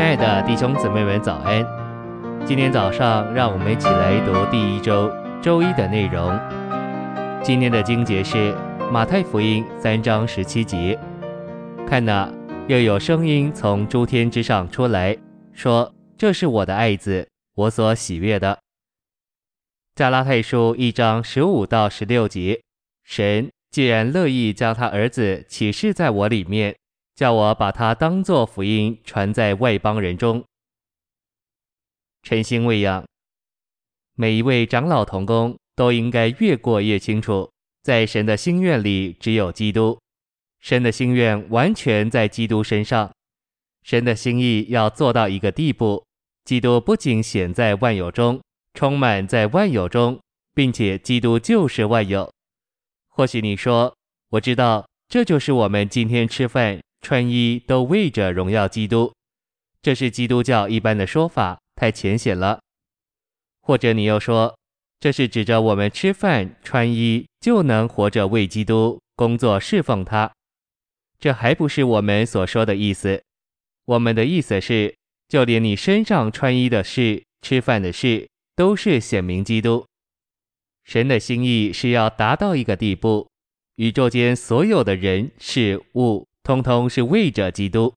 亲爱的弟兄姊妹们，早安！今天早上，让我们一起来读第一周周一的内容。今天的经节是马太福音三章十七节。看哪，又有声音从诸天之上出来，说：“这是我的爱子，我所喜悦的。”加拉太书一章十五到十六节，神既然乐意将他儿子启示在我里面。叫我把它当作福音传在外邦人中。晨星喂养，每一位长老同工都应该越过越清楚，在神的心愿里只有基督，神的心愿完全在基督身上，神的心意要做到一个地步，基督不仅显在万有中，充满在万有中，并且基督就是万有。或许你说，我知道，这就是我们今天吃饭。穿衣都为着荣耀基督，这是基督教一般的说法，太浅显了。或者你又说，这是指着我们吃饭穿衣就能活着为基督工作侍奉他，这还不是我们所说的意思。我们的意思是，就连你身上穿衣的事、吃饭的事，都是显明基督。神的心意是要达到一个地步，宇宙间所有的人事物。通通是为着基督，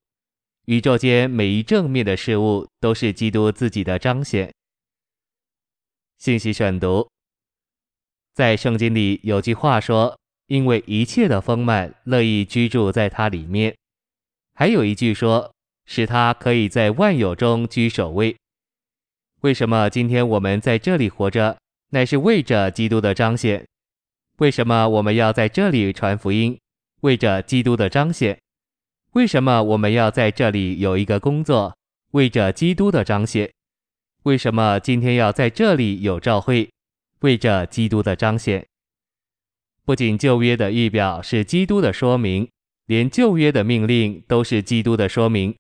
宇宙间每一正面的事物都是基督自己的彰显。信息选读，在圣经里有句话说：“因为一切的丰满乐意居住在他里面。”还有一句说：“使他可以在万有中居首位。”为什么今天我们在这里活着，乃是为着基督的彰显？为什么我们要在这里传福音？为着基督的彰显，为什么我们要在这里有一个工作？为着基督的彰显，为什么今天要在这里有召会？为着基督的彰显。不仅旧约的预表是基督的说明，连旧约的命令都是基督的说明。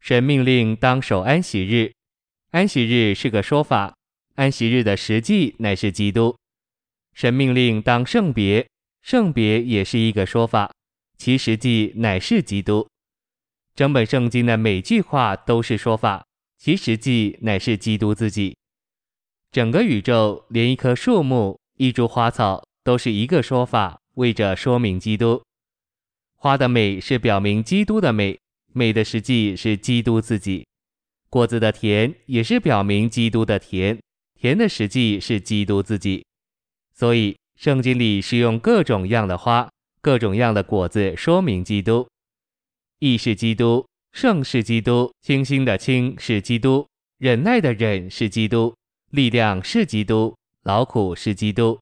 神命令当守安息日，安息日是个说法，安息日的实际乃是基督。神命令当圣别，圣别也是一个说法。其实际乃是基督，整本圣经的每句话都是说法，其实际乃是基督自己。整个宇宙，连一棵树木、一株花草，都是一个说法，为着说明基督。花的美是表明基督的美，美的实际是基督自己。果子的甜也是表明基督的甜，甜的实际是基督自己。所以圣经里是用各种样的花。各种样的果子说明基督，义是基督，圣是基督，清心的清是基督，忍耐的忍是基督，力量是基督，劳苦是基督。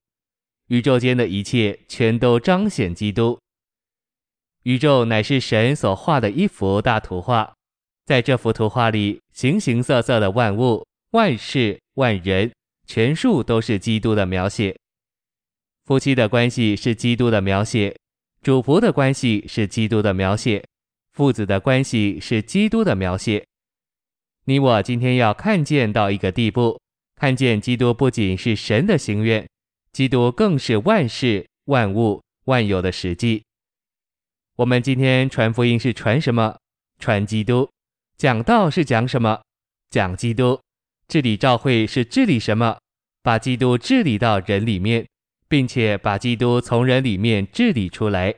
宇宙间的一切全都彰显基督。宇宙乃是神所画的一幅大图画，在这幅图画里，形形色色的万物、万事、万人，全数都是基督的描写。夫妻的关系是基督的描写。主仆的关系是基督的描写，父子的关系是基督的描写。你我今天要看见到一个地步，看见基督不仅是神的心愿，基督更是万事万物万有的实际。我们今天传福音是传什么？传基督。讲道是讲什么？讲基督。治理教会是治理什么？把基督治理到人里面。并且把基督从人里面治理出来。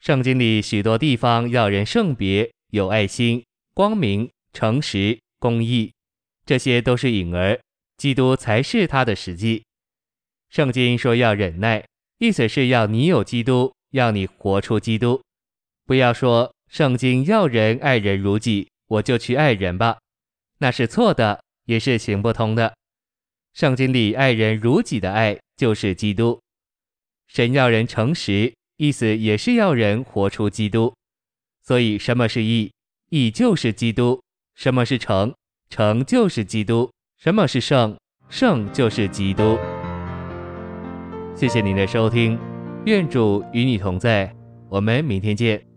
圣经里许多地方要人圣别、有爱心、光明、诚实、公义，这些都是影儿，基督才是他的实际。圣经说要忍耐，意思是要你有基督，要你活出基督。不要说圣经要人爱人如己，我就去爱人吧，那是错的，也是行不通的。圣经里爱人如己的爱。就是基督，神要人诚实，意思也是要人活出基督。所以，什么是义？义就是基督。什么是成？成就是基督。什么是圣？圣就是基督。谢谢您的收听，愿主与你同在，我们明天见。